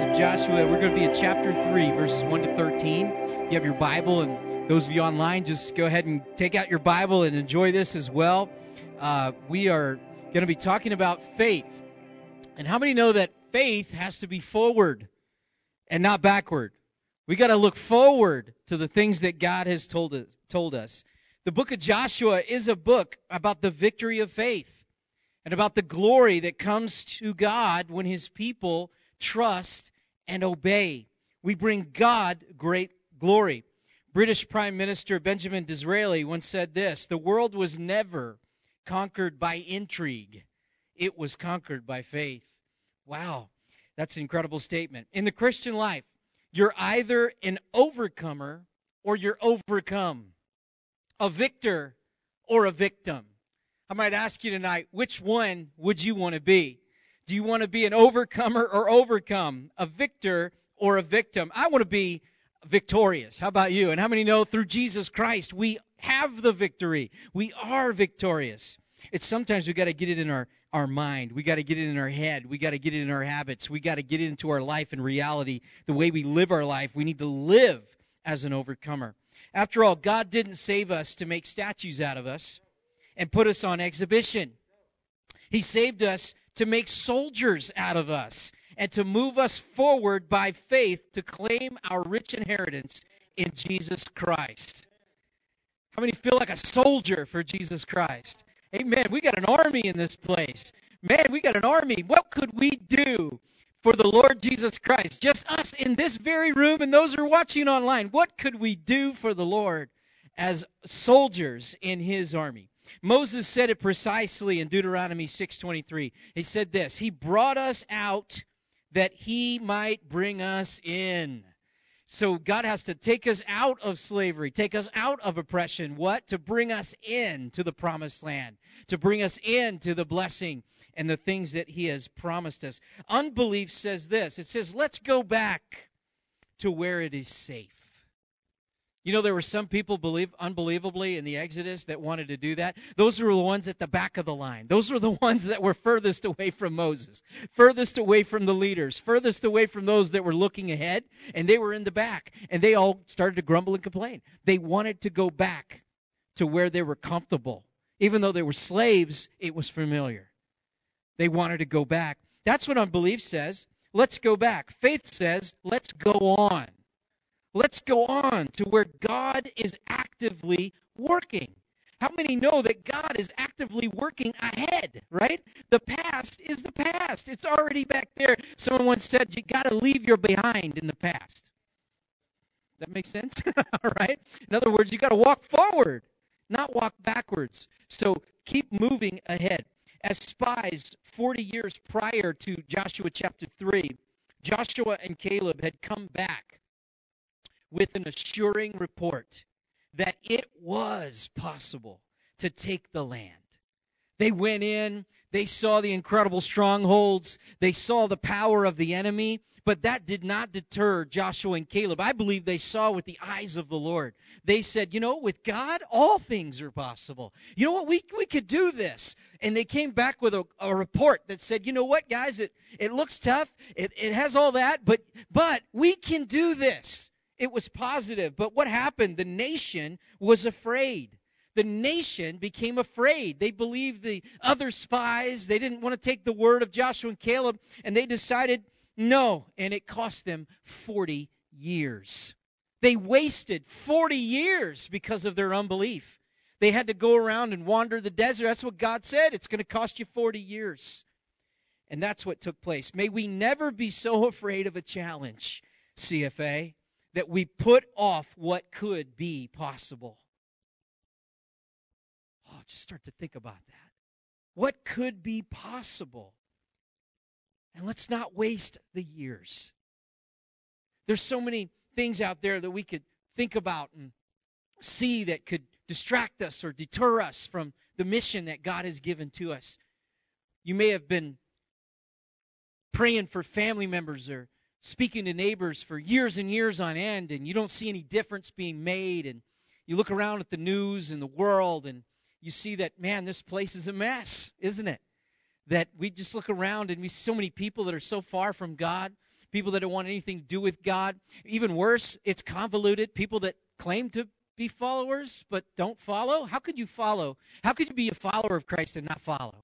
of Joshua. We're going to be in chapter 3, verses 1 to 13. If You have your Bible, and those of you online, just go ahead and take out your Bible and enjoy this as well. Uh, we are going to be talking about faith. And how many know that faith has to be forward and not backward? We got to look forward to the things that God has told us, told us. The book of Joshua is a book about the victory of faith and about the glory that comes to God when his people trust and obey. We bring God great glory. British Prime Minister Benjamin Disraeli once said this The world was never conquered by intrigue, it was conquered by faith. Wow, that's an incredible statement. In the Christian life, you're either an overcomer or you're overcome, a victor or a victim. I might ask you tonight, which one would you want to be? Do you want to be an overcomer or overcome, a victor or a victim? I want to be victorious. How about you? And how many know through Jesus Christ we have the victory? We are victorious. It's sometimes we got to get it in our our mind. We got to get it in our head. We got to get it in our habits. We got to get it into our life and reality. The way we live our life, we need to live as an overcomer. After all, God didn't save us to make statues out of us and put us on exhibition. He saved us to make soldiers out of us and to move us forward by faith to claim our rich inheritance in Jesus Christ. How many feel like a soldier for Jesus Christ? Amen. We got an army in this place. Man, we got an army. What could we do for the Lord Jesus Christ? Just us in this very room and those who are watching online. What could we do for the Lord as soldiers in his army? Moses said it precisely in Deuteronomy 6:23. He said this, "He brought us out that he might bring us in." So God has to take us out of slavery, take us out of oppression. What? To bring us in to the promised land, to bring us in to the blessing and the things that he has promised us. Unbelief says this. It says, "Let's go back to where it is safe." You know, there were some people believe unbelievably in the Exodus that wanted to do that. Those were the ones at the back of the line. Those were the ones that were furthest away from Moses, furthest away from the leaders, furthest away from those that were looking ahead, and they were in the back. And they all started to grumble and complain. They wanted to go back to where they were comfortable. Even though they were slaves, it was familiar. They wanted to go back. That's what unbelief says. Let's go back. Faith says, let's go on. Let's go on to where God is actively working. How many know that God is actively working ahead, right? The past is the past. It's already back there. Someone once said you got to leave your behind in the past. That makes sense? All right? In other words, you got to walk forward, not walk backwards. So keep moving ahead. As spies 40 years prior to Joshua chapter 3, Joshua and Caleb had come back with an assuring report that it was possible to take the land. They went in, they saw the incredible strongholds, they saw the power of the enemy, but that did not deter Joshua and Caleb. I believe they saw with the eyes of the Lord. They said, you know, with God, all things are possible. You know what? We, we could do this. And they came back with a, a report that said, you know what, guys, it, it looks tough. It, it has all that, but, but we can do this. It was positive. But what happened? The nation was afraid. The nation became afraid. They believed the other spies. They didn't want to take the word of Joshua and Caleb, and they decided no. And it cost them 40 years. They wasted 40 years because of their unbelief. They had to go around and wander the desert. That's what God said. It's going to cost you 40 years. And that's what took place. May we never be so afraid of a challenge, CFA, that we put off what could be possible. Oh, just start to think about that. What could be possible? And let's not waste the years. There's so many things out there that we could think about and see that could distract us or deter us from the mission that God has given to us. You may have been praying for family members or speaking to neighbors for years and years on end, and you don't see any difference being made, and you look around at the news and the world, and you see that, man, this place is a mess, isn't it? That we just look around and we see so many people that are so far from God. people that don't want anything to do with God. Even worse, it's convoluted. People that claim to be followers but don't follow. How could you follow? How could you be a follower of Christ and not follow?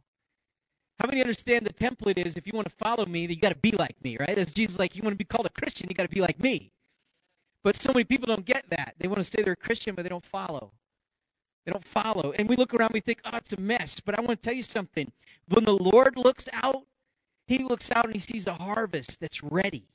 How many understand the template is if you want to follow me, that you got to be like me, right? As Jesus like, you want to be called a Christian, you got to be like me. But so many people don't get that. They want to say they're a Christian, but they don't follow. They don't follow. And we look around, we think, oh, it's a mess. But I want to tell you something. When the Lord looks out, He looks out and He sees a harvest that's ready.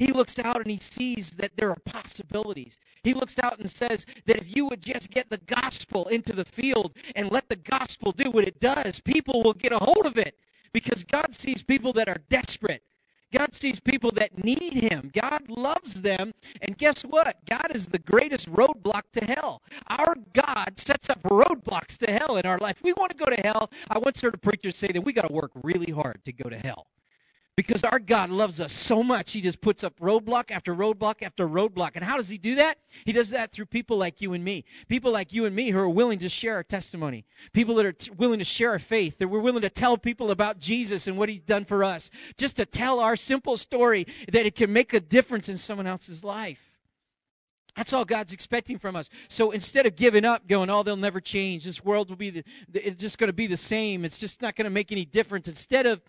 He looks out and he sees that there are possibilities. He looks out and says that if you would just get the gospel into the field and let the gospel do what it does, people will get a hold of it because God sees people that are desperate. God sees people that need Him. God loves them. And guess what? God is the greatest roadblock to hell. Our God sets up roadblocks to hell in our life. we want to go to hell. I once heard a preacher say that we got to work really hard to go to hell. Because our God loves us so much, He just puts up roadblock after roadblock after roadblock. And how does He do that? He does that through people like you and me. People like you and me who are willing to share our testimony. People that are t- willing to share our faith. That we're willing to tell people about Jesus and what He's done for us. Just to tell our simple story that it can make a difference in someone else's life. That's all God's expecting from us. So instead of giving up, going, oh, they'll never change. This world will be the, it's just going to be the same. It's just not going to make any difference. Instead of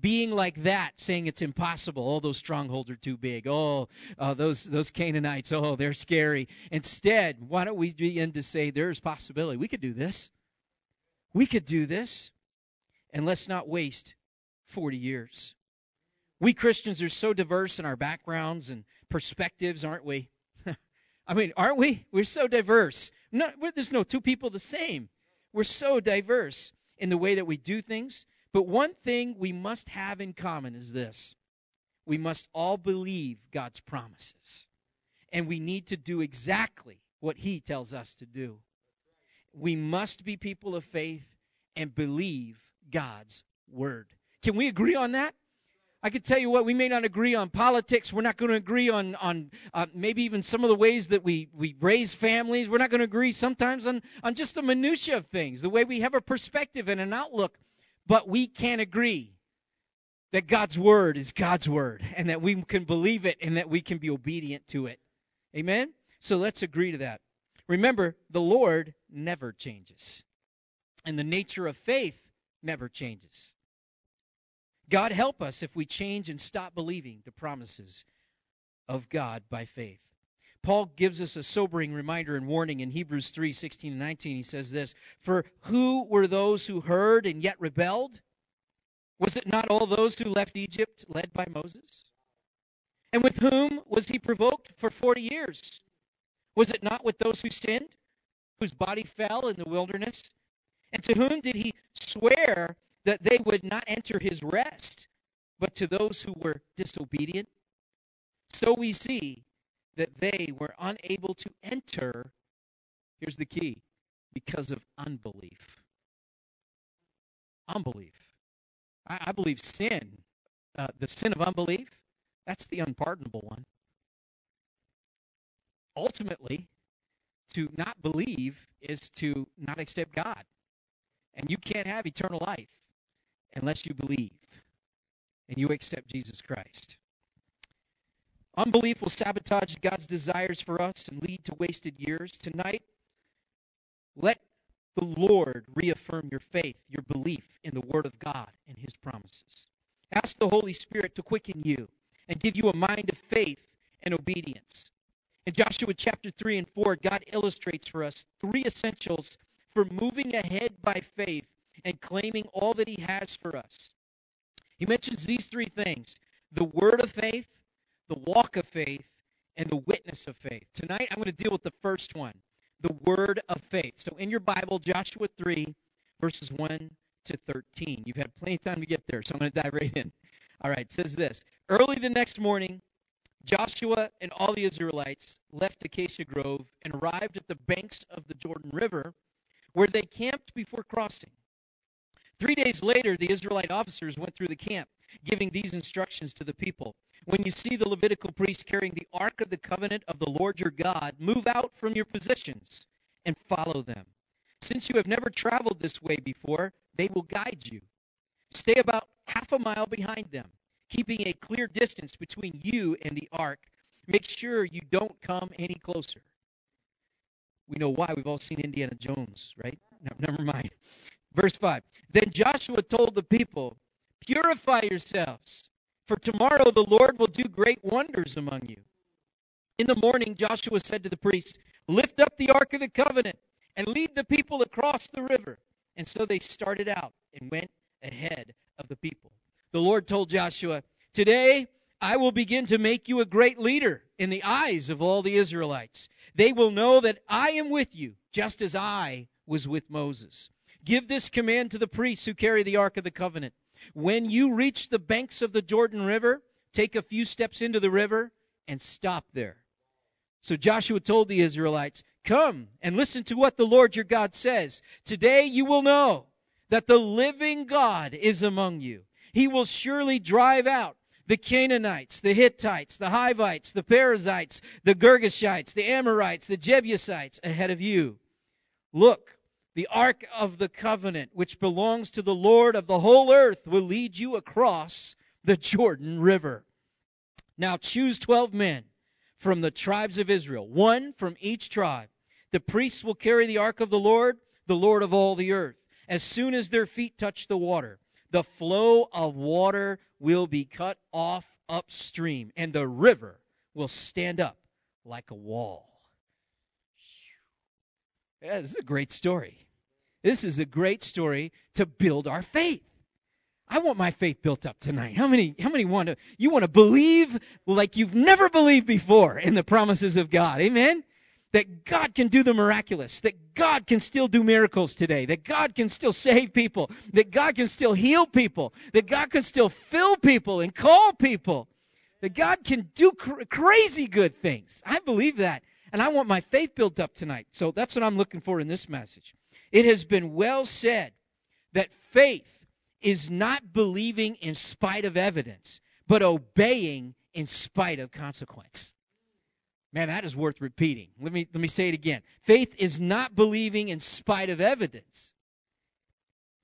being like that, saying it's impossible. Oh, those strongholds are too big. Oh, uh, those those Canaanites. Oh, they're scary. Instead, why don't we begin to say there's possibility? We could do this. We could do this, and let's not waste 40 years. We Christians are so diverse in our backgrounds and perspectives, aren't we? I mean, aren't we? We're so diverse. No, there's no two people the same. We're so diverse in the way that we do things, but one thing we must have in common is this we must all believe God's promises. And we need to do exactly what He tells us to do. We must be people of faith and believe God's word. Can we agree on that? I could tell you what, we may not agree on politics. We're not going to agree on, on uh, maybe even some of the ways that we, we raise families. We're not going to agree sometimes on, on just the minutiae of things, the way we have a perspective and an outlook but we can agree that God's word is God's word and that we can believe it and that we can be obedient to it. Amen? So let's agree to that. Remember, the Lord never changes, and the nature of faith never changes. God help us if we change and stop believing the promises of God by faith. Paul gives us a sobering reminder and warning in Hebrews 3 16 and 19. He says this For who were those who heard and yet rebelled? Was it not all those who left Egypt led by Moses? And with whom was he provoked for 40 years? Was it not with those who sinned, whose body fell in the wilderness? And to whom did he swear that they would not enter his rest, but to those who were disobedient? So we see that they were unable to enter, here's the key, because of unbelief. Unbelief. I, I believe sin, uh, the sin of unbelief, that's the unpardonable one. Ultimately, to not believe is to not accept God. And you can't have eternal life unless you believe and you accept Jesus Christ. Unbelief will sabotage God's desires for us and lead to wasted years. Tonight, let the Lord reaffirm your faith, your belief in the Word of God and His promises. Ask the Holy Spirit to quicken you and give you a mind of faith and obedience. In Joshua chapter 3 and 4, God illustrates for us three essentials for moving ahead by faith and claiming all that He has for us. He mentions these three things the word of faith, the walk of faith, and the witness of faith. Tonight, I'm going to deal with the first one, the word of faith. So, in your Bible, Joshua 3, verses 1 to 13. You've had plenty of time to get there, so I'm going to dive right in. All right, it says this Early the next morning, Joshua and all the Israelites left Acacia Grove and arrived at the banks of the Jordan River, where they camped before crossing. Three days later, the Israelite officers went through the camp, giving these instructions to the people. When you see the Levitical priests carrying the Ark of the Covenant of the Lord your God, move out from your positions and follow them. Since you have never traveled this way before, they will guide you. Stay about half a mile behind them. keeping a clear distance between you and the ark. Make sure you don't come any closer. We know why. We've all seen Indiana Jones, right? No, never mind. Verse 5. Then Joshua told the people, Purify yourselves, for tomorrow the Lord will do great wonders among you. In the morning, Joshua said to the priests, Lift up the ark of the covenant and lead the people across the river. And so they started out and went ahead of the people. The Lord told Joshua, Today I will begin to make you a great leader in the eyes of all the Israelites. They will know that I am with you, just as I was with Moses. Give this command to the priests who carry the Ark of the Covenant. When you reach the banks of the Jordan River, take a few steps into the river and stop there. So Joshua told the Israelites, Come and listen to what the Lord your God says. Today you will know that the living God is among you. He will surely drive out the Canaanites, the Hittites, the Hivites, the Perizzites, the Girgashites, the Amorites, the Jebusites ahead of you. Look, the ark of the covenant, which belongs to the Lord of the whole earth, will lead you across the Jordan River. Now choose twelve men from the tribes of Israel, one from each tribe. The priests will carry the ark of the Lord, the Lord of all the earth. As soon as their feet touch the water, the flow of water will be cut off upstream, and the river will stand up like a wall. Yeah, this is a great story. This is a great story to build our faith. I want my faith built up tonight. How many how many want to you want to believe like you've never believed before in the promises of God? Amen. That God can do the miraculous, that God can still do miracles today, that God can still save people, that God can still heal people, that God can still fill people and call people, that God can do cr- crazy good things. I believe that. And I want my faith built up tonight. So that's what I'm looking for in this message. It has been well said that faith is not believing in spite of evidence, but obeying in spite of consequence. Man, that is worth repeating. Let me let me say it again. Faith is not believing in spite of evidence,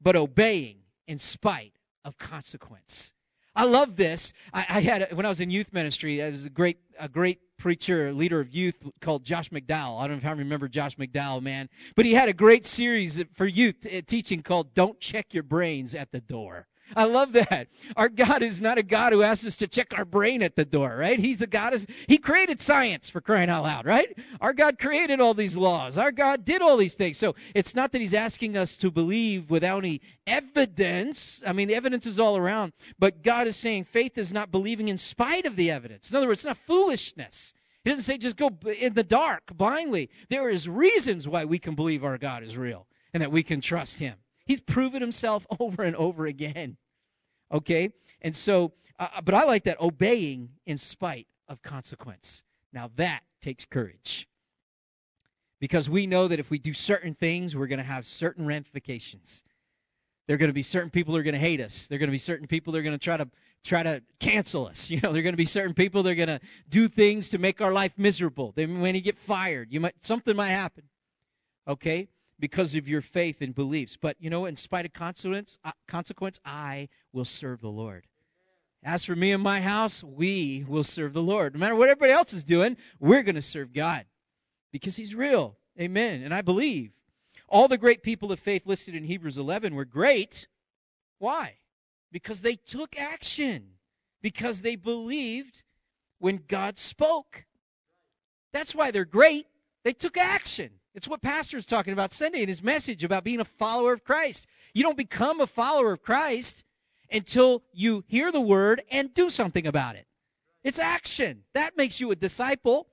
but obeying in spite of consequence. I love this. I, I had when I was in youth ministry. There was a great a great preacher, leader of youth called Josh McDowell. I don't know if I remember Josh McDowell, man, but he had a great series for youth uh, teaching called "Don't Check Your Brains at the Door." I love that. Our God is not a God who asks us to check our brain at the door, right? He's a God He created science for crying out loud, right? Our God created all these laws. Our God did all these things. So it's not that He's asking us to believe without any evidence. I mean, the evidence is all around, but God is saying faith is not believing in spite of the evidence. In other words, it's not foolishness. He doesn't say just go in the dark blindly. There is reasons why we can believe our God is real and that we can trust Him. He's proven himself over and over again. Okay? And so, uh, uh, but I like that obeying in spite of consequence. Now that takes courage. Because we know that if we do certain things, we're going to have certain ramifications. There are going to be certain people who are going to hate us. There are going to be certain people that are going to try to try to cancel us. You know, there are going to be certain people that are going to do things to make our life miserable. They may get fired. You might something might happen. Okay? Because of your faith and beliefs. But you know, in spite of consequence, uh, consequence, I will serve the Lord. As for me and my house, we will serve the Lord. No matter what everybody else is doing, we're going to serve God because He's real. Amen. And I believe all the great people of faith listed in Hebrews 11 were great. Why? Because they took action. Because they believed when God spoke. That's why they're great. They took action. It's what Pastor's talking about Sunday in his message about being a follower of Christ. You don't become a follower of Christ until you hear the word and do something about it. It's action. That makes you a disciple.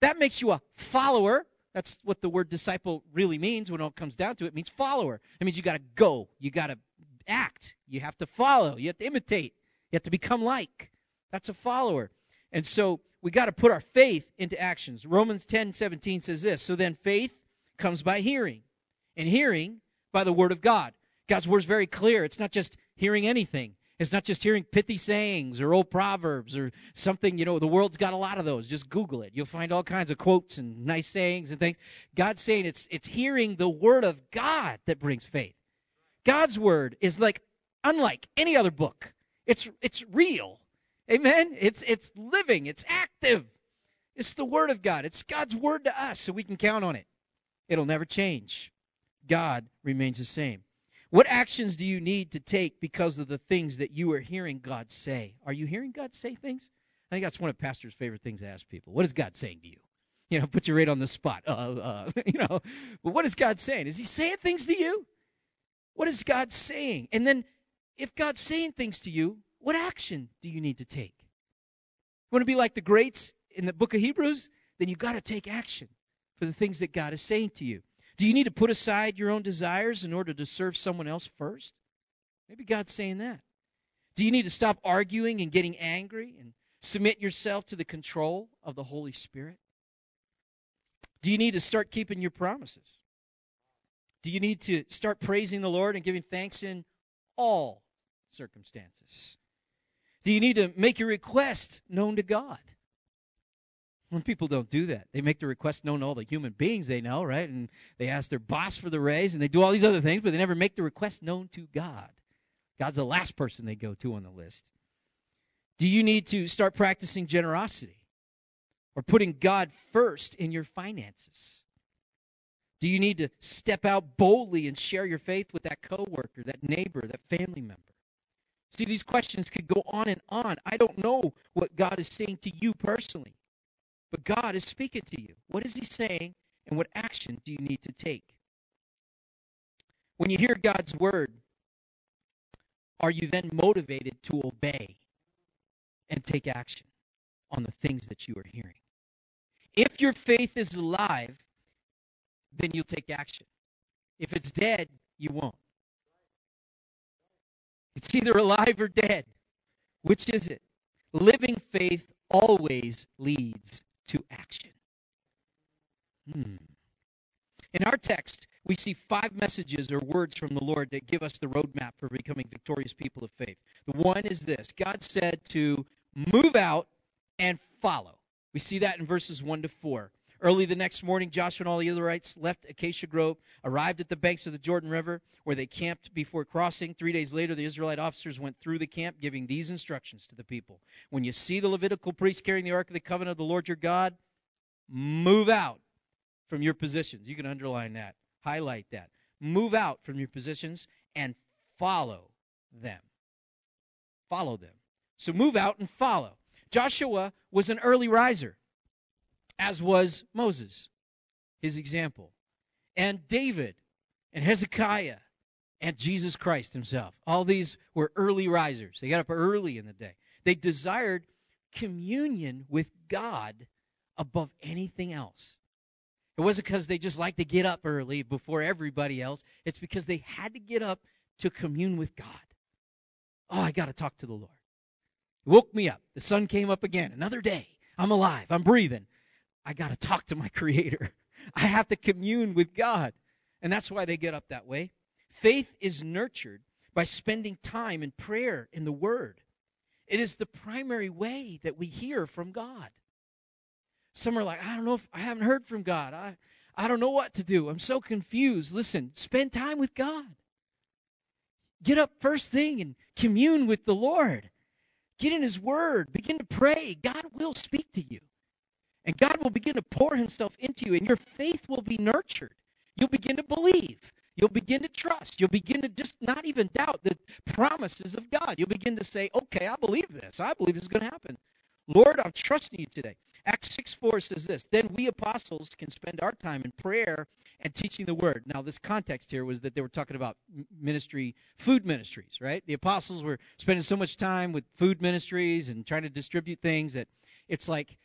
That makes you a follower. That's what the word disciple really means when it comes down to it. It means follower. It means you got to go. You got to act. You have to follow. You have to imitate. You have to become like. That's a follower. And so we got to put our faith into actions. Romans 10:17 says this. So then faith comes by hearing, and hearing by the Word of God. God's Word is very clear. It's not just hearing anything. It's not just hearing pithy sayings or old proverbs or something, you know, the world's got a lot of those. Just Google it. You'll find all kinds of quotes and nice sayings and things. God's saying it's it's hearing the word of God that brings faith. God's word is like unlike any other book. It's it's real. Amen. It's it's living. It's active. It's the word of God. It's God's word to us, so we can count on it. It'll never change. God remains the same. What actions do you need to take because of the things that you are hearing God say? Are you hearing God say things? I think that's one of pastor's favorite things to ask people. What is God saying to you? You know, put you right on the spot. Uh, uh, you know, but what is God saying? Is He saying things to you? What is God saying? And then, if God's saying things to you, what action do you need to take? You want to be like the greats in the book of Hebrews? Then you've got to take action for the things that God is saying to you. Do you need to put aside your own desires in order to serve someone else first? Maybe God's saying that. Do you need to stop arguing and getting angry and submit yourself to the control of the Holy Spirit? Do you need to start keeping your promises? Do you need to start praising the Lord and giving thanks in all circumstances? Do you need to make your request known to God? When people don't do that, they make the request known to all the human beings they know, right? And they ask their boss for the raise and they do all these other things, but they never make the request known to God. God's the last person they go to on the list. Do you need to start practicing generosity or putting God first in your finances? Do you need to step out boldly and share your faith with that coworker, that neighbor, that family member? See, these questions could go on and on. I don't know what God is saying to you personally, but God is speaking to you. What is He saying, and what action do you need to take? When you hear God's word, are you then motivated to obey and take action on the things that you are hearing? If your faith is alive, then you'll take action. If it's dead, you won't. It's either alive or dead. Which is it? Living faith always leads to action. Hmm. In our text, we see five messages or words from the Lord that give us the roadmap for becoming victorious people of faith. The one is this God said to move out and follow. We see that in verses 1 to 4. Early the next morning, Joshua and all the Israelites left Acacia Grove, arrived at the banks of the Jordan River, where they camped before crossing. Three days later, the Israelite officers went through the camp, giving these instructions to the people When you see the Levitical priest carrying the Ark of the Covenant of the Lord your God, move out from your positions. You can underline that, highlight that. Move out from your positions and follow them. Follow them. So move out and follow. Joshua was an early riser as was Moses, his example, and David, and Hezekiah, and Jesus Christ himself. All these were early risers. They got up early in the day. They desired communion with God above anything else. It wasn't because they just liked to get up early before everybody else. It's because they had to get up to commune with God. Oh, I got to talk to the Lord. Woke me up. The sun came up again. Another day. I'm alive. I'm breathing. I got to talk to my Creator. I have to commune with God. And that's why they get up that way. Faith is nurtured by spending time in prayer in the Word. It is the primary way that we hear from God. Some are like, I don't know if I haven't heard from God. I, I don't know what to do. I'm so confused. Listen, spend time with God. Get up first thing and commune with the Lord. Get in His Word. Begin to pray. God will speak to you. And God will begin to pour himself into you, and your faith will be nurtured. You'll begin to believe. You'll begin to trust. You'll begin to just not even doubt the promises of God. You'll begin to say, okay, I believe this. I believe this is going to happen. Lord, I'm trusting you today. Acts 6 4 says this Then we apostles can spend our time in prayer and teaching the word. Now, this context here was that they were talking about ministry, food ministries, right? The apostles were spending so much time with food ministries and trying to distribute things that it's like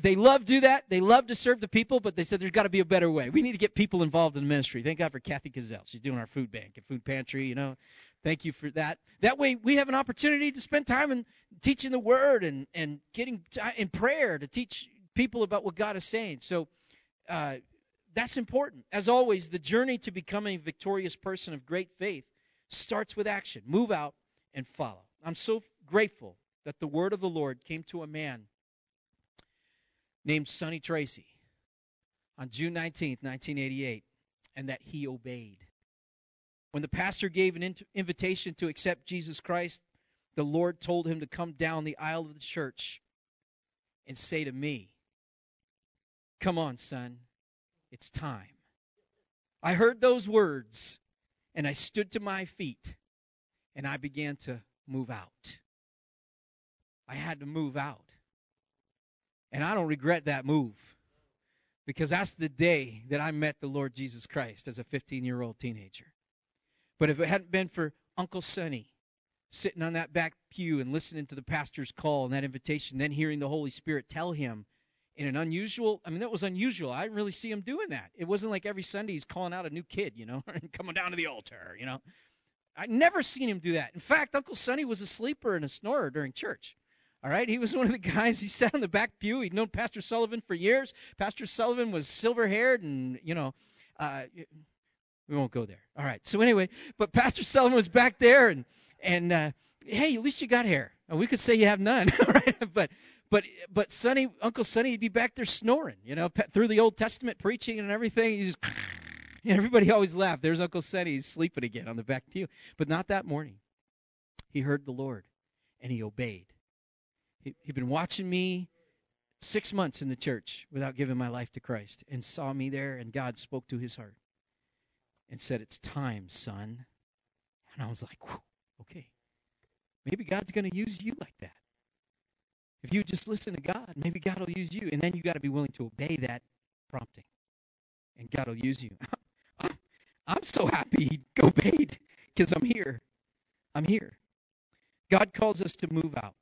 they love to do that. They love to serve the people, but they said there's got to be a better way. We need to get people involved in the ministry. Thank God for Kathy Gazelle. She's doing our food bank and food pantry, you know. Thank you for that. That way we have an opportunity to spend time in teaching the word and, and getting in prayer to teach people about what God is saying. So uh, that's important. As always, the journey to becoming a victorious person of great faith starts with action. Move out and follow. I'm so grateful that the word of the Lord came to a man named Sonny Tracy on June 19, 1988, and that he obeyed. When the pastor gave an invitation to accept Jesus Christ, the Lord told him to come down the aisle of the church and say to me, Come on, son, it's time. I heard those words and I stood to my feet and I began to move out. I had to move out. And I don't regret that move because that's the day that I met the Lord Jesus Christ as a 15 year old teenager. But if it hadn't been for Uncle Sonny sitting on that back pew and listening to the pastor's call and that invitation, then hearing the Holy Spirit tell him in an unusual I mean that was unusual. I didn't really see him doing that. It wasn't like every Sunday he's calling out a new kid, you know, and coming down to the altar, you know. I'd never seen him do that. In fact, Uncle Sonny was a sleeper and a snorer during church. All right, he was one of the guys. He sat on the back pew. He'd known Pastor Sullivan for years. Pastor Sullivan was silver-haired, and you know, uh, we won't go there. All right. So anyway, but Pastor Sullivan was back there, and and uh, hey, at least you got hair. We could say you have none, right? But but but Sonny, Uncle Sonny, he'd be back there snoring, you know, through the Old Testament preaching and everything. He just everybody always laughed. There's Uncle Sonny, he's sleeping again on the back pew. But not that morning. He heard the Lord, and he obeyed. He, he'd been watching me six months in the church without giving my life to Christ and saw me there, and God spoke to his heart and said, It's time, son. And I was like, okay. Maybe God's going to use you like that. If you just listen to God, maybe God will use you. And then you got to be willing to obey that prompting. And God will use you. I'm so happy he obeyed because I'm here. I'm here. God calls us to move out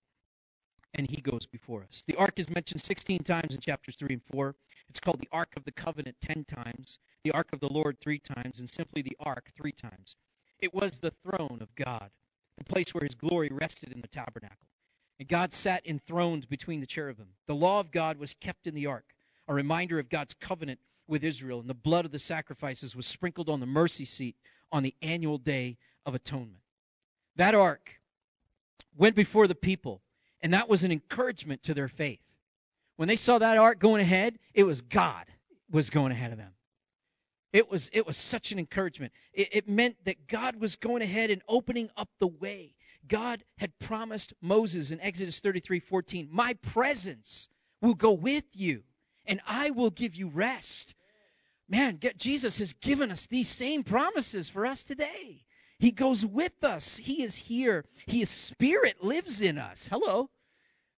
and he goes before us. The ark is mentioned 16 times in chapters 3 and 4. It's called the Ark of the Covenant 10 times, the Ark of the Lord 3 times, and simply the Ark 3 times. It was the throne of God, the place where his glory rested in the tabernacle. And God sat enthroned between the cherubim. The law of God was kept in the ark, a reminder of God's covenant with Israel, and the blood of the sacrifices was sprinkled on the mercy seat on the annual day of atonement. That ark went before the people and that was an encouragement to their faith. When they saw that ark going ahead, it was God was going ahead of them. It was it was such an encouragement. It, it meant that God was going ahead and opening up the way. God had promised Moses in Exodus 33:14, "My presence will go with you, and I will give you rest." Man, Jesus has given us these same promises for us today. He goes with us. He is here. His spirit lives in us. Hello.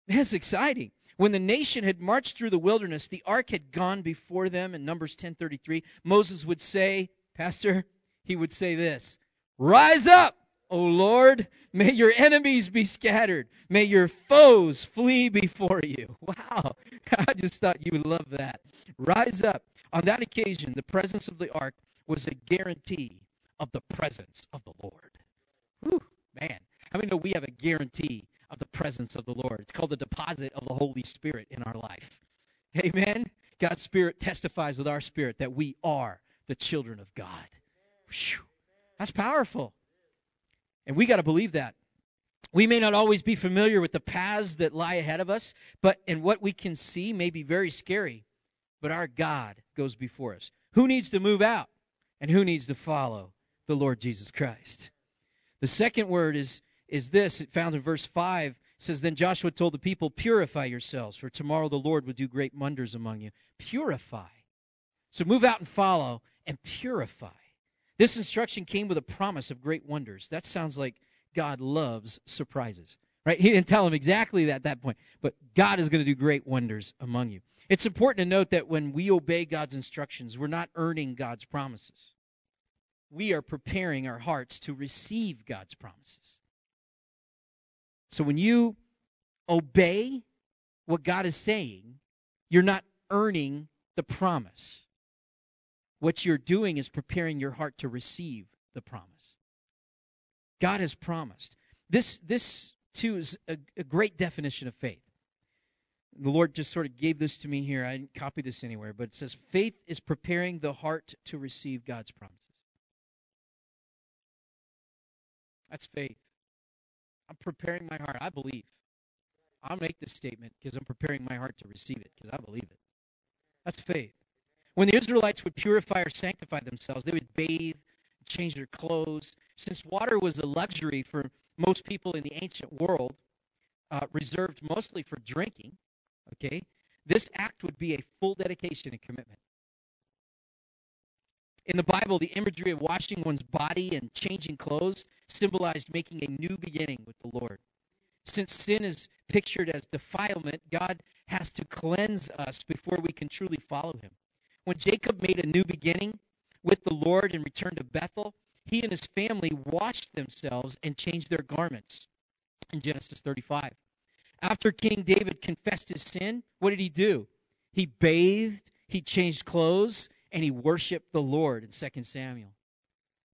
That's exciting. When the nation had marched through the wilderness, the ark had gone before them in Numbers 10:33. Moses would say, Pastor, he would say this, "Rise up, O Lord, may your enemies be scattered. May your foes flee before you." Wow. I just thought you would love that. Rise up. On that occasion, the presence of the ark was a guarantee of the presence of the Lord. Whew, man. How many know we have a guarantee of the presence of the Lord? It's called the deposit of the Holy Spirit in our life. Amen. God's Spirit testifies with our spirit that we are the children of God. Whew, that's powerful. And we got to believe that. We may not always be familiar with the paths that lie ahead of us, but and what we can see may be very scary. But our God goes before us. Who needs to move out and who needs to follow? The Lord Jesus Christ. The second word is is this, it found in verse 5 it says then Joshua told the people purify yourselves for tomorrow the Lord will do great wonders among you. Purify. So move out and follow and purify. This instruction came with a promise of great wonders. That sounds like God loves surprises. Right? He didn't tell him exactly that at that point, but God is going to do great wonders among you. It's important to note that when we obey God's instructions, we're not earning God's promises we are preparing our hearts to receive God's promises. So when you obey what God is saying, you're not earning the promise. What you're doing is preparing your heart to receive the promise. God has promised. This this too is a, a great definition of faith. The Lord just sort of gave this to me here. I didn't copy this anywhere, but it says faith is preparing the heart to receive God's promise. That's faith. I'm preparing my heart. I believe. I'll make this statement because I'm preparing my heart to receive it because I believe it. That's faith. When the Israelites would purify or sanctify themselves, they would bathe, change their clothes. Since water was a luxury for most people in the ancient world, uh, reserved mostly for drinking, okay, this act would be a full dedication and commitment. In the Bible, the imagery of washing one's body and changing clothes symbolized making a new beginning with the Lord. Since sin is pictured as defilement, God has to cleanse us before we can truly follow him. When Jacob made a new beginning with the Lord and returned to Bethel, he and his family washed themselves and changed their garments in Genesis 35. After King David confessed his sin, what did he do? He bathed, he changed clothes, and he worshiped the Lord in 2 Samuel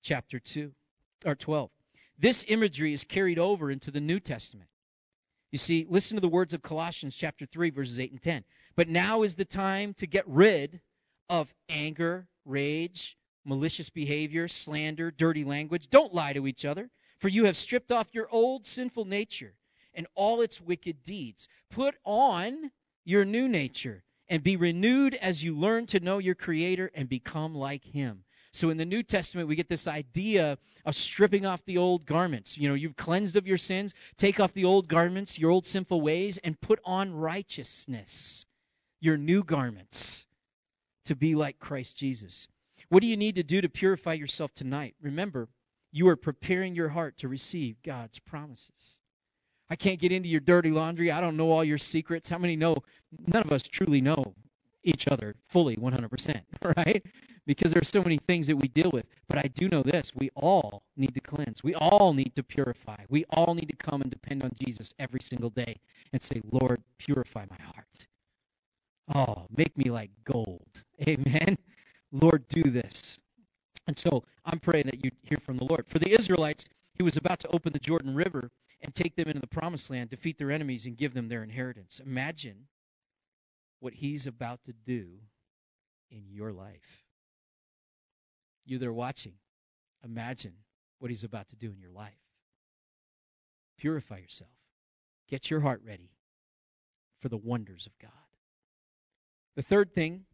chapter 2 or 12. This imagery is carried over into the New Testament. You see, listen to the words of Colossians chapter 3 verses 8 and 10. But now is the time to get rid of anger, rage, malicious behavior, slander, dirty language. Don't lie to each other, for you have stripped off your old sinful nature and all its wicked deeds. Put on your new nature and be renewed as you learn to know your creator and become like him. So in the New Testament, we get this idea of stripping off the old garments. You know, you've cleansed of your sins, take off the old garments, your old sinful ways, and put on righteousness, your new garments, to be like Christ Jesus. What do you need to do to purify yourself tonight? Remember, you are preparing your heart to receive God's promises. I can't get into your dirty laundry. I don't know all your secrets. How many know? None of us truly know each other fully 100%, right? because there are so many things that we deal with. But I do know this we all need to cleanse. We all need to purify. We all need to come and depend on Jesus every single day and say, Lord, purify my heart. Oh, make me like gold. Amen. Lord, do this. And so I'm praying that you hear from the Lord. For the Israelites, he was about to open the Jordan River and take them into the promised land, defeat their enemies, and give them their inheritance. Imagine what he's about to do in your life. You that are watching, imagine what He's about to do in your life. Purify yourself. Get your heart ready for the wonders of God. The third thing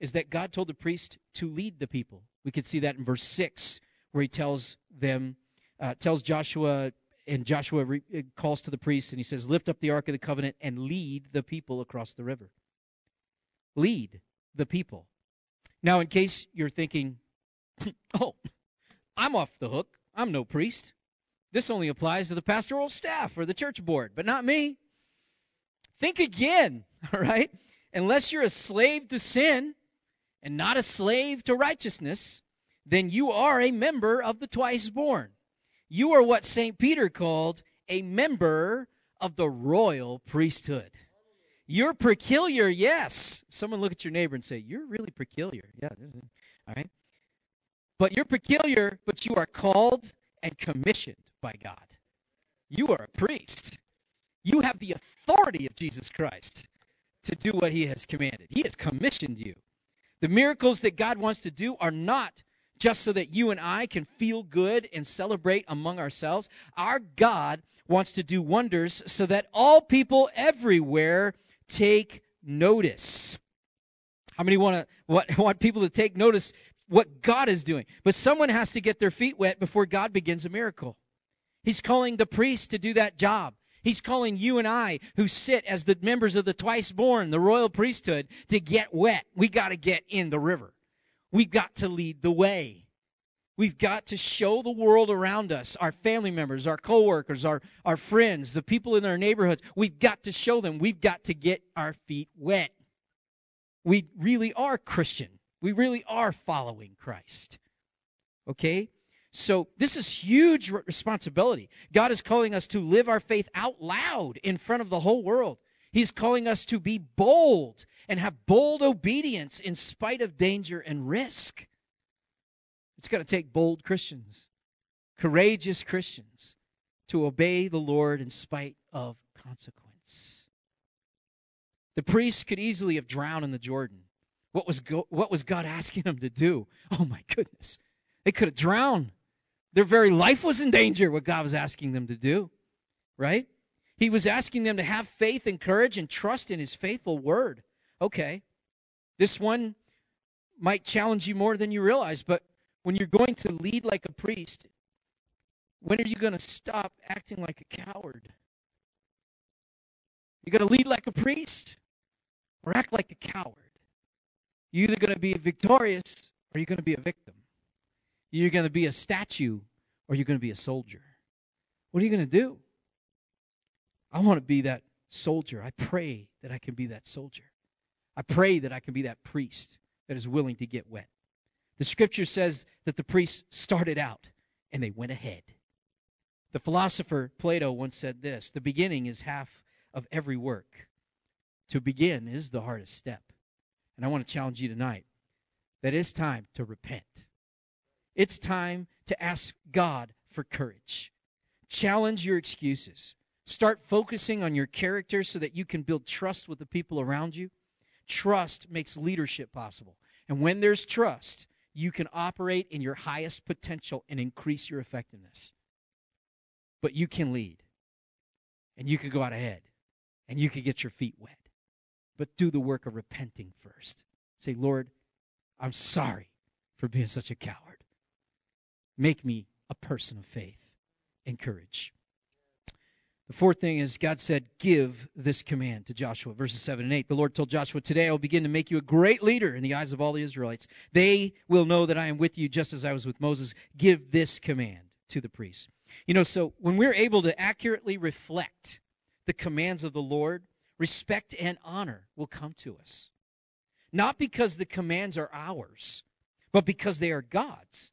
is that God told the priest to lead the people. We could see that in verse 6, where he tells them, uh, tells Joshua, and Joshua re- uh, calls to the priests and he says, Lift up the Ark of the Covenant and lead the people across the river. Lead the people. Now, in case you're thinking, oh, I'm off the hook. I'm no priest. This only applies to the pastoral staff or the church board, but not me. Think again, all right? Unless you're a slave to sin and not a slave to righteousness, then you are a member of the twice born. You are what St. Peter called a member of the royal priesthood. You're peculiar, yes. Someone look at your neighbor and say, You're really peculiar. Yeah. All right. But you're peculiar, but you are called and commissioned by God. You are a priest. You have the authority of Jesus Christ to do what he has commanded. He has commissioned you. The miracles that God wants to do are not just so that you and I can feel good and celebrate among ourselves. Our God wants to do wonders so that all people everywhere take notice. How many want to want people to take notice what God is doing. But someone has to get their feet wet before God begins a miracle. He's calling the priest to do that job. He's calling you and I, who sit as the members of the twice born, the royal priesthood, to get wet. We got to get in the river. We've got to lead the way. We've got to show the world around us, our family members, our coworkers, our, our friends, the people in our neighborhoods. We've got to show them. We've got to get our feet wet. We really are Christian. We really are following Christ. Okay? So this is huge responsibility. God is calling us to live our faith out loud in front of the whole world. He's calling us to be bold and have bold obedience in spite of danger and risk. It's going to take bold Christians, courageous Christians, to obey the Lord in spite of consequence. The priests could easily have drowned in the Jordan. What was, go- what was God asking them to do? Oh my goodness. They could have drowned. Their very life was in danger, what God was asking them to do. Right? He was asking them to have faith and courage and trust in His faithful word. Okay. This one might challenge you more than you realize, but when you're going to lead like a priest, when are you going to stop acting like a coward? You're going to lead like a priest or act like a coward. You're either going to be victorious or you're going to be a victim. You're going to be a statue or you're going to be a soldier. What are you going to do? I want to be that soldier. I pray that I can be that soldier. I pray that I can be that priest that is willing to get wet. The scripture says that the priests started out and they went ahead. The philosopher Plato once said this The beginning is half of every work. To begin is the hardest step. And I want to challenge you tonight that it's time to repent. It's time to ask God for courage. Challenge your excuses. Start focusing on your character so that you can build trust with the people around you. Trust makes leadership possible. And when there's trust, you can operate in your highest potential and increase your effectiveness. But you can lead. And you can go out ahead. And you can get your feet wet. But do the work of repenting first. Say, Lord, I'm sorry for being such a coward. Make me a person of faith and courage. The fourth thing is God said, Give this command to Joshua. Verses 7 and 8. The Lord told Joshua, Today I will begin to make you a great leader in the eyes of all the Israelites. They will know that I am with you just as I was with Moses. Give this command to the priests. You know, so when we're able to accurately reflect the commands of the Lord, respect and honor will come to us. Not because the commands are ours, but because they are God's.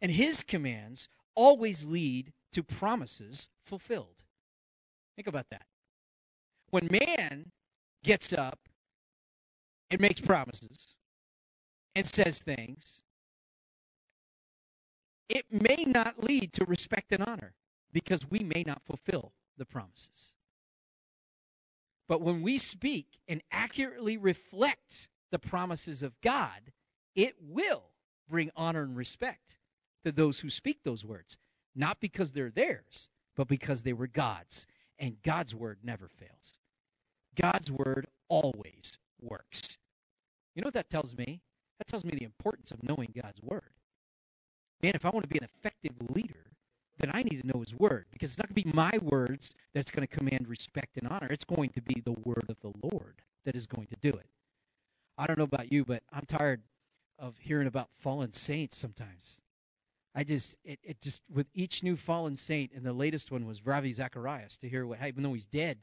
And His commands always lead to promises fulfilled. Think about that. When man gets up and makes promises and says things, it may not lead to respect and honor because we may not fulfill the promises. But when we speak and accurately reflect the promises of God, it will bring honor and respect to those who speak those words, not because they're theirs, but because they were God's and God's word never fails. God's word always works. You know what that tells me? That tells me the importance of knowing God's word. Man, if I want to be an effective leader, then I need to know his word because it's not going to be my words that's going to command respect and honor. It's going to be the word of the Lord that is going to do it. I don't know about you, but I'm tired of hearing about fallen saints sometimes. I just it, it just with each new fallen saint, and the latest one was Ravi Zacharias. To hear what, even though he's dead,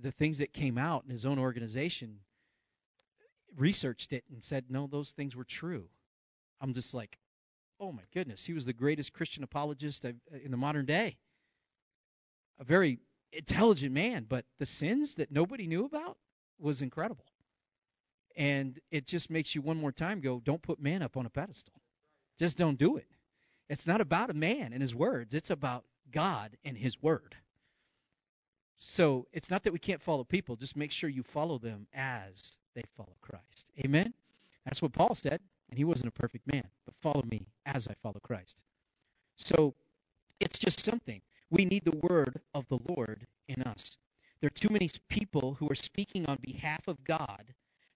the things that came out in his own organization researched it and said no, those things were true. I'm just like, oh my goodness, he was the greatest Christian apologist uh, in the modern day. A very intelligent man, but the sins that nobody knew about was incredible. And it just makes you one more time go, don't put man up on a pedestal. Just don't do it. It's not about a man and his words, it's about God and his word. So it's not that we can't follow people, just make sure you follow them as they follow Christ. Amen? That's what Paul said, and he wasn't a perfect man, but follow me as I follow Christ. So it's just something. We need the word of the Lord in us. There are too many people who are speaking on behalf of God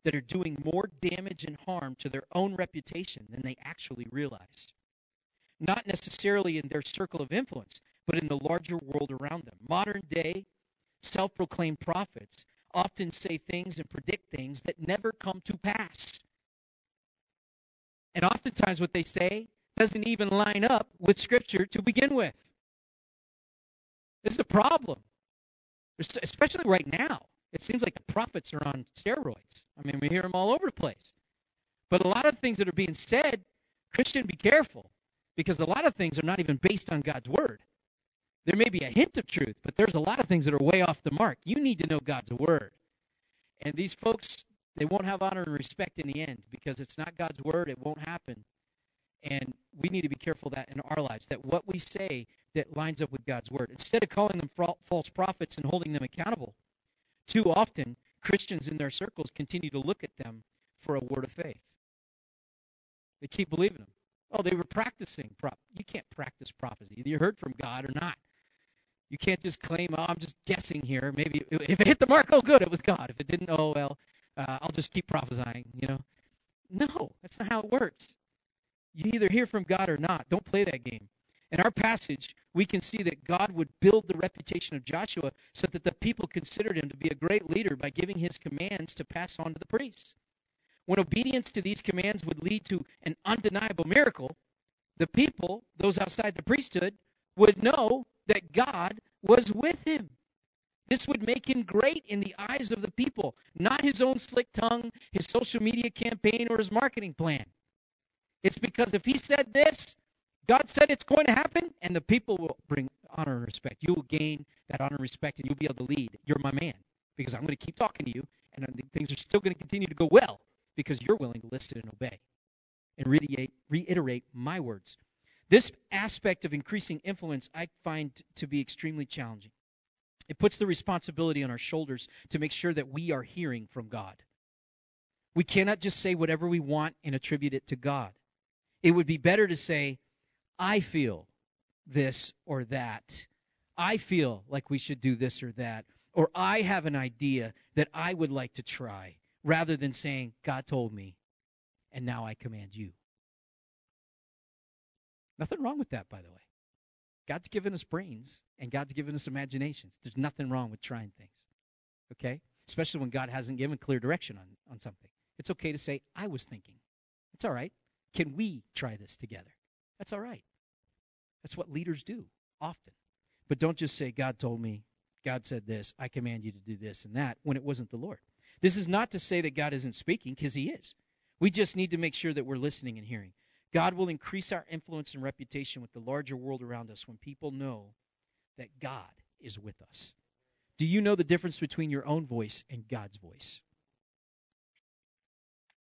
that are doing more damage and harm to their own reputation than they actually realize not necessarily in their circle of influence, but in the larger world around them. Modern day self proclaimed prophets often say things and predict things that never come to pass. And oftentimes what they say doesn't even line up with Scripture to begin with. This is a problem, especially right now. It seems like the prophets are on steroids. I mean, we hear them all over the place. But a lot of things that are being said, Christian, be careful because a lot of things are not even based on God's word. There may be a hint of truth, but there's a lot of things that are way off the mark. You need to know God's word. And these folks, they won't have honor and respect in the end because it's not God's word. It won't happen. And we need to be careful that in our lives, that what we say that lines up with God's word. Instead of calling them false prophets and holding them accountable, too often Christians in their circles continue to look at them for a word of faith. They keep believing them. Oh, they were practicing. Prop- you can't practice prophecy. Either you heard from God or not. You can't just claim, oh, I'm just guessing here. Maybe if it hit the mark, oh, good, it was God. If it didn't, oh, well, uh, I'll just keep prophesying, you know. No, that's not how it works. You either hear from God or not. Don't play that game. In our passage, we can see that God would build the reputation of Joshua so that the people considered him to be a great leader by giving his commands to pass on to the priests. When obedience to these commands would lead to an undeniable miracle, the people, those outside the priesthood, would know that God was with him. This would make him great in the eyes of the people, not his own slick tongue, his social media campaign, or his marketing plan. It's because if he said this, God said it's going to happen, and the people will bring honor and respect. You will gain that honor and respect, and you'll be able to lead. You're my man because I'm going to keep talking to you, and things are still going to continue to go well because you're willing to listen and obey and reiterate, my words. This aspect of increasing influence I find to be extremely challenging. It puts the responsibility on our shoulders to make sure that we are hearing from God. We cannot just say whatever we want and attribute it to God. It would be better to say, I feel this or that. I feel like we should do this or that. Or I have an idea that I would like to try, rather than saying, God told me, and now I command you. Nothing wrong with that, by the way. God's given us brains and God's given us imaginations. There's nothing wrong with trying things. Okay? Especially when God hasn't given clear direction on, on something. It's okay to say, I was thinking. It's all right. Can we try this together? That's all right. That's what leaders do often. But don't just say, God told me, God said this, I command you to do this and that, when it wasn't the Lord. This is not to say that God isn't speaking, because He is. We just need to make sure that we're listening and hearing. God will increase our influence and reputation with the larger world around us when people know that God is with us. Do you know the difference between your own voice and God's voice?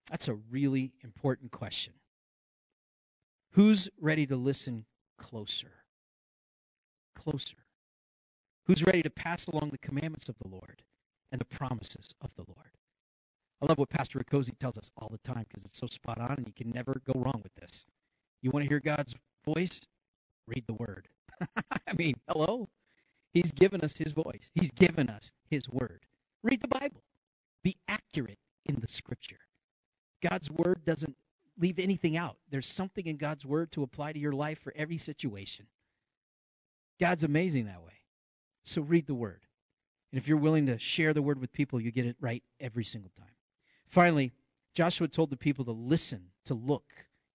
That's a really important question. Who's ready to listen closer? Closer. Who's ready to pass along the commandments of the Lord and the promises of the Lord? I love what Pastor Riccozzi tells us all the time because it's so spot on and you can never go wrong with this. You want to hear God's voice? Read the Word. I mean, hello? He's given us His voice, He's given us His Word. Read the Bible. Be accurate in the Scripture. God's Word doesn't leave anything out. There's something in God's Word to apply to your life for every situation. God's amazing that way. So read the Word. And if you're willing to share the Word with people, you get it right every single time. Finally, Joshua told the people to listen, to look,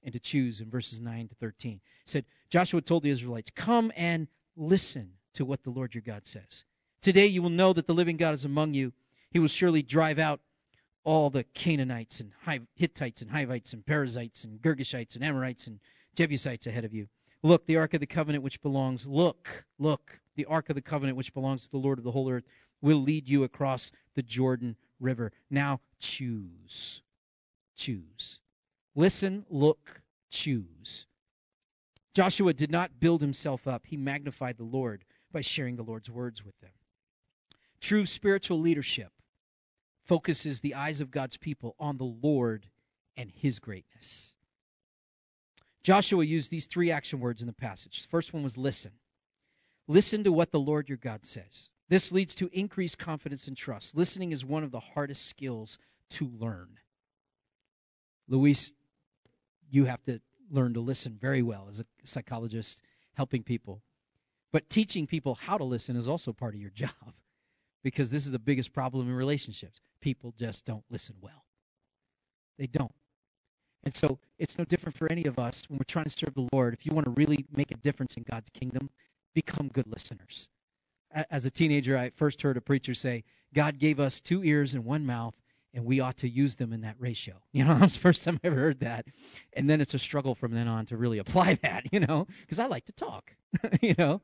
and to choose in verses 9 to 13. He said, Joshua told the Israelites, Come and listen to what the Lord your God says. Today you will know that the living God is among you. He will surely drive out all the Canaanites and Hittites and Hivites and Perizzites and Girgashites and Amorites and Jebusites ahead of you. Look, the ark of the covenant which belongs, look, look, the ark of the covenant which belongs to the Lord of the whole earth will lead you across the Jordan River. Now choose. Choose. Listen, look, choose. Joshua did not build himself up, he magnified the Lord by sharing the Lord's words with them. True spiritual leadership focuses the eyes of God's people on the Lord and his greatness. Joshua used these three action words in the passage. The first one was listen. Listen to what the Lord your God says. This leads to increased confidence and trust. Listening is one of the hardest skills to learn. Luis, you have to learn to listen very well as a psychologist helping people. But teaching people how to listen is also part of your job because this is the biggest problem in relationships. People just don't listen well. They don't. And so it's no different for any of us when we're trying to serve the Lord. If you want to really make a difference in God's kingdom, become good listeners. As a teenager, I first heard a preacher say, God gave us two ears and one mouth, and we ought to use them in that ratio. You know, that's the first time I ever heard that. And then it's a struggle from then on to really apply that, you know, because I like to talk, you know.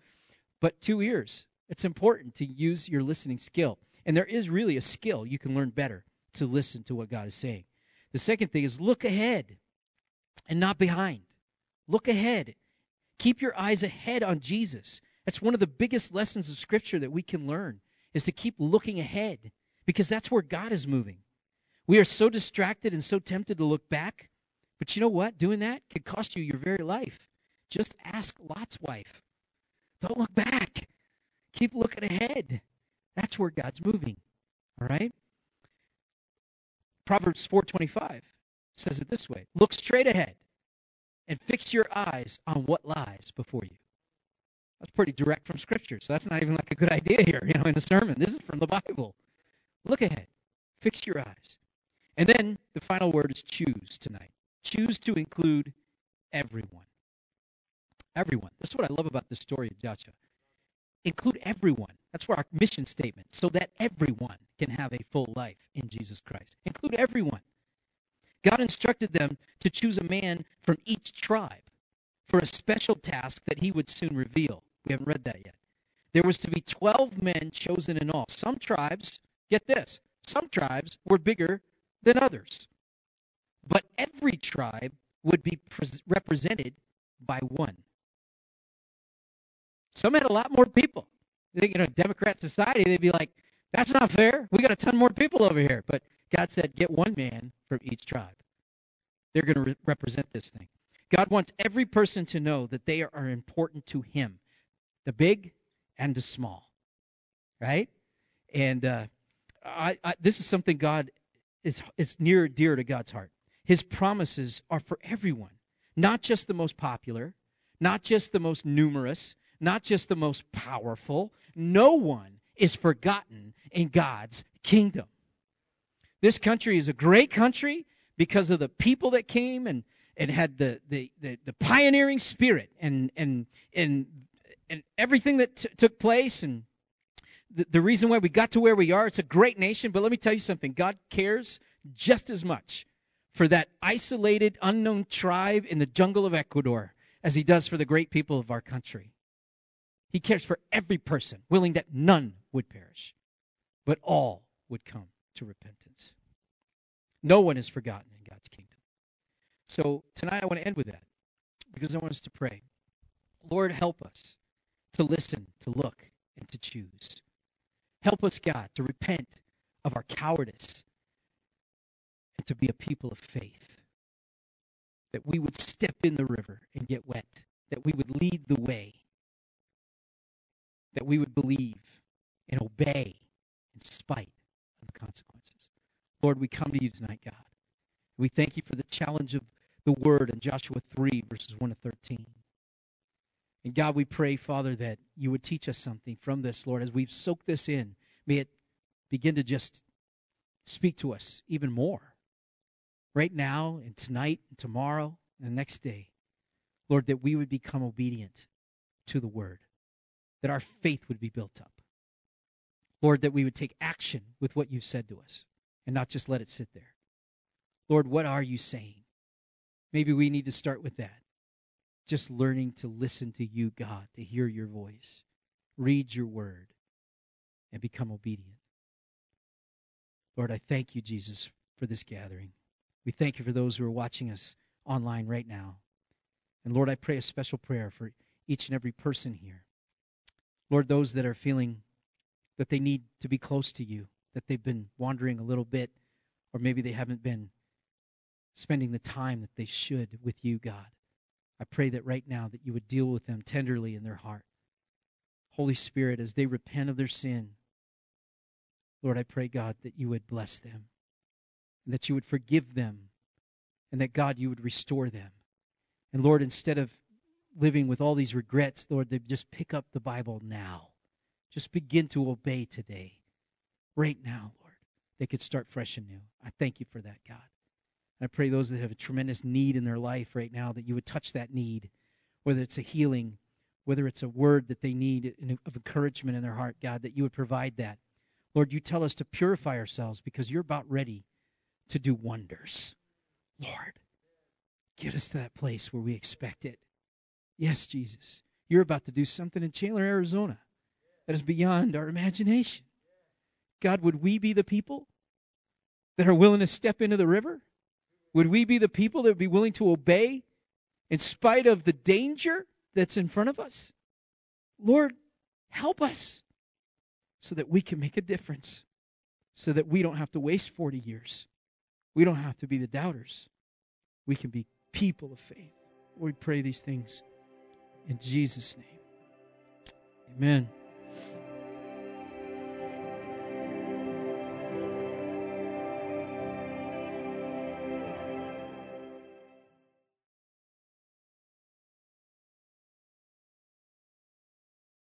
But two ears, it's important to use your listening skill. And there is really a skill you can learn better to listen to what God is saying. The second thing is look ahead and not behind. Look ahead. Keep your eyes ahead on Jesus. That's one of the biggest lessons of Scripture that we can learn is to keep looking ahead because that's where God is moving. We are so distracted and so tempted to look back, but you know what? Doing that could cost you your very life. Just ask Lot's wife. Don't look back. Keep looking ahead. That's where God's moving. All right? Proverbs 4:25 says it this way: Look straight ahead and fix your eyes on what lies before you. That's pretty direct from Scripture, so that's not even like a good idea here, you know, in a sermon. This is from the Bible. Look ahead. Fix your eyes. And then the final word is choose tonight. Choose to include everyone. Everyone. That's what I love about the story of Joshua. Include everyone. That's where our mission statement, so that everyone can have a full life in Jesus Christ. Include everyone. God instructed them to choose a man from each tribe for a special task that he would soon reveal. We haven't read that yet. There was to be 12 men chosen in all. Some tribes, get this, some tribes were bigger than others. But every tribe would be represented by one. Some had a lot more people. You know, Democrat society, they'd be like, that's not fair. We got a ton more people over here. But God said, get one man from each tribe. They're going to re- represent this thing. God wants every person to know that they are important to Him, the big and the small. Right? And uh, I, I, this is something God is, is near dear to God's heart. His promises are for everyone, not just the most popular, not just the most numerous, not just the most powerful. No one is forgotten in God's kingdom. This country is a great country because of the people that came and, and had the, the, the, the pioneering spirit and, and, and, and everything that t- took place and the, the reason why we got to where we are. It's a great nation, but let me tell you something God cares just as much for that isolated, unknown tribe in the jungle of Ecuador as he does for the great people of our country. He cares for every person, willing that none would perish, but all would come to repentance. No one is forgotten in God's kingdom. So tonight I want to end with that because I want us to pray. Lord, help us to listen, to look, and to choose. Help us, God, to repent of our cowardice and to be a people of faith. That we would step in the river and get wet. That we would lead the way. That we would believe and obey in spite of the consequences. Lord, we come to you tonight, God. We thank you for the challenge of the word in Joshua 3, verses 1 to 13. And God, we pray, Father, that you would teach us something from this, Lord, as we've soaked this in. May it begin to just speak to us even more. Right now and tonight and tomorrow and the next day. Lord, that we would become obedient to the word, that our faith would be built up. Lord, that we would take action with what you've said to us and not just let it sit there. Lord, what are you saying? Maybe we need to start with that. Just learning to listen to you, God, to hear your voice, read your word, and become obedient. Lord, I thank you, Jesus, for this gathering. We thank you for those who are watching us online right now. And Lord, I pray a special prayer for each and every person here. Lord, those that are feeling that they need to be close to you, that they've been wandering a little bit, or maybe they haven't been spending the time that they should with you, God. I pray that right now that you would deal with them tenderly in their heart. Holy Spirit, as they repent of their sin, Lord, I pray, God, that you would bless them, and that you would forgive them, and that, God, you would restore them. And Lord, instead of living with all these regrets, Lord, they just pick up the Bible now. Just begin to obey today. Right now, Lord. They could start fresh and new. I thank you for that, God. I pray those that have a tremendous need in their life right now that you would touch that need, whether it's a healing, whether it's a word that they need of encouragement in their heart, God, that you would provide that. Lord, you tell us to purify ourselves because you're about ready to do wonders. Lord, get us to that place where we expect it. Yes, Jesus, you're about to do something in Chandler, Arizona that is beyond our imagination. God, would we be the people that are willing to step into the river? Would we be the people that would be willing to obey in spite of the danger that's in front of us? Lord, help us so that we can make a difference, so that we don't have to waste 40 years. We don't have to be the doubters. We can be people of faith. We pray these things in Jesus' name. Amen.